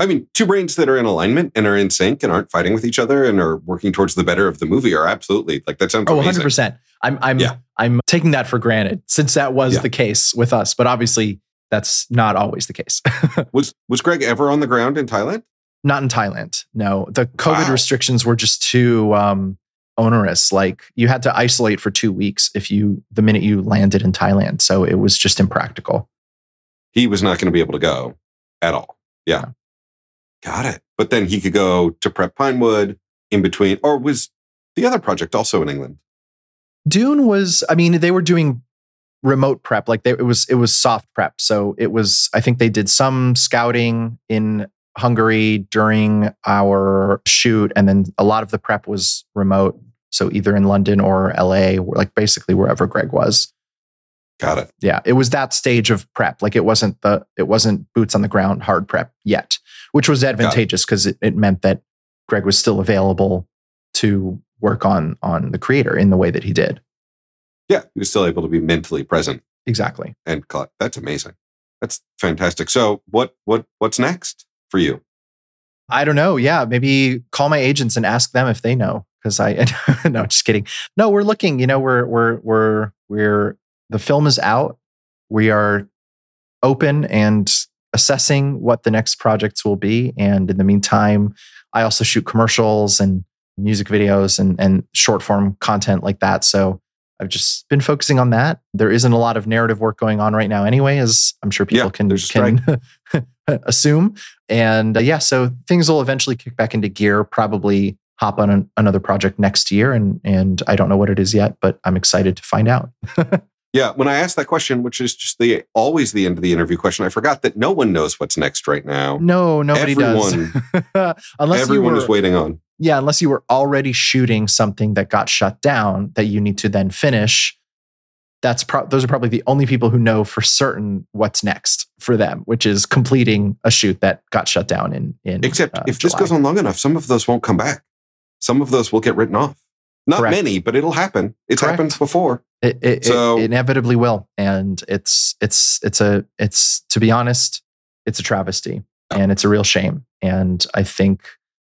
I mean, two brains that are in alignment and are in sync and aren't fighting with each other and are working towards the better of the movie are absolutely like that sounds. Oh, 100 percent. I'm I'm yeah. I'm taking that for granted since that was Yeah. the case with us. But obviously, that's not always the case. Was was Greig ever on the ground in Thailand? not in Thailand. No, the COVID Wow. restrictions were just too um, onerous. Like you had to isolate for two weeks if you the minute you landed in Thailand. So it was just impractical. He was not going to be able to go at all. Yeah. Got it. But then he could go to Prep Pinewood in between, or was the other project also in England? Dune was, I mean, they were doing remote prep, like they, it was it was soft prep. So it was, I think they did some scouting in Hungary during our shoot, and then a lot of the prep was remote. So either in London or LA, like basically wherever Greig was. Got it. Yeah, it was that stage of prep. Like it wasn't the it wasn't boots on the ground hard prep yet, which was advantageous because it, it meant that Greig was still available to work on on the creator in the way that he did. Yeah. He was still able to be mentally present Exactly. and. That's amazing. That's fantastic. So what what what's next for you? I don't know. Yeah, maybe call my agents and ask them if they know. Because I no, just kidding. No, we're looking. You know, we're we're we're we're the film is out. We are open and assessing what the next projects will be. And in the meantime, I also shoot commercials and music videos and and short form content like that. So I've just been focusing on that. There isn't a lot of narrative work going on right now, anyway, as I'm sure people Yeah, can can assume. And uh, yeah, so things will eventually kick back into gear. Probably hop on an, another project next year, and and I don't know what it is yet, but I'm excited to find out. Yeah, when I asked that question, which is just the always the end of the interview question, I forgot that no one knows what's next right now. No, nobody Everyone- does. unless Everyone you were, is waiting on. yeah, unless you were already shooting something that got shut down that you need to then finish. That's pro- those are probably the only people who know for certain what's next for them, which is completing a shoot that got shut down in in. Except uh, if this goes on long enough, some of those won't come back. Some of those will get written off. Not Correct. many, but it'll happen. It's Correct. happened before. It, it, So- it inevitably will, and it's it's it's a it's to be honest, it's a travesty and it's a real shame. And I think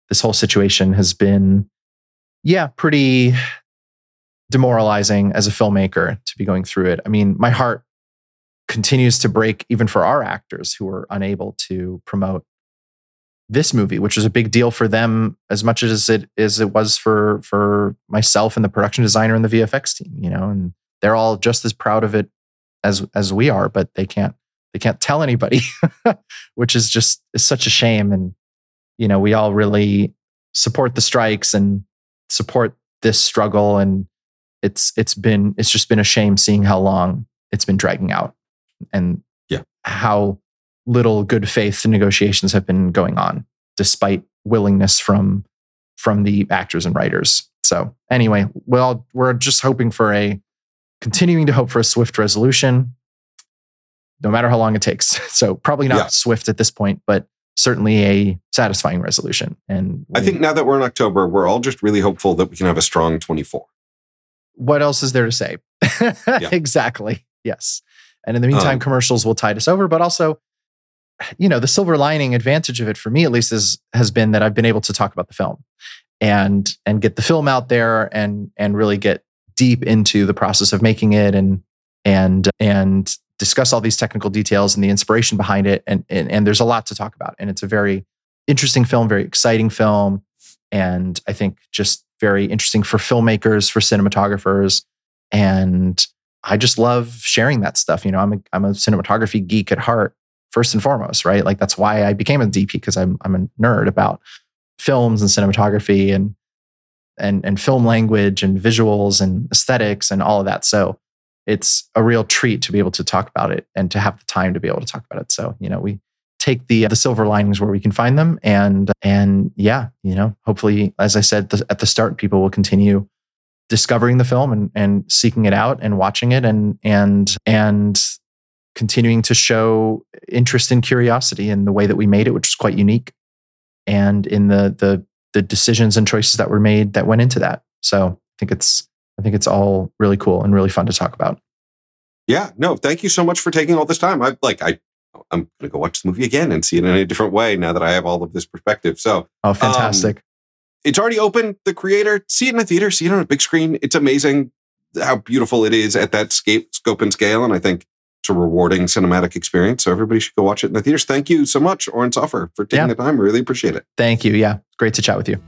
this whole situation has been, yeah, pretty demoralizing as a filmmaker to be going through it. I mean, my heart continues to break even for our actors who were unable to promote this movie, which was a big deal for them as much as it as it was for for myself and the production designer and the VFX team, you know, and they're all just as proud of it as as we are, but they can't they can't tell anybody, which is just is such a shame. And you know, we all really support the strikes and support this struggle, and it's it's been it's just been a shame seeing how long it's been dragging out, and Yeah. how little good faith negotiations have been going on, despite willingness from from the actors and writers. So anyway, well, we're just hoping for a continuing to hope for a swift resolution, no matter how long it takes. So probably not Yeah. swift at this point, but certainly a satisfying resolution. And I think now that we're in October, we're all just really hopeful that we can have a strong 24. what else is there to say? exactly. Yes. And in the meantime, Um, commercials will tide us over, but also, you know, the silver lining advantage of it for me, at least, is has been that I've been able to talk about the film and and get the film out there and and really get deep into the process of making it and and and discuss all these technical details and the inspiration behind it. And and, and there's a lot to talk about. And it's a very interesting film, very exciting film. And I think just very interesting for filmmakers, for cinematographers. And I just love sharing that stuff. You know, I'm a, I'm a cinematography geek at heart, first and foremost, right? Like that's why I became a DP because I'm I'm a nerd about films and cinematography and and and film language and visuals and aesthetics and all of that. So it's a real treat to be able to talk about it and to have the time to be able to talk about it. So you know, we take the the silver linings where we can find them, and and yeah, you know, hopefully, as I said th- at the start, people will continue discovering the film and and seeking it out and watching it and and and continuing to show interest and curiosity in the way that we made it, which is quite unique, and in the the the decisions and choices that were made that went into that. So I think it's I think it's all really cool and really fun to talk about. Yeah, no, thank you so much for taking all this time. I like I I'm gonna go watch the movie again and see it in a different way now that I have all of this perspective. So Oh, um, fantastic! it's already open. The creator, see it in a theater, see it on a big screen. It's amazing. how beautiful it is at that scape, scope and scale. And I think it's a rewarding cinematic experience. So everybody should go watch it in the theaters. Thank you so much, Oren Soffer, for taking Yeah. the time. I really appreciate it. Thank you. Yeah. Great to chat with you.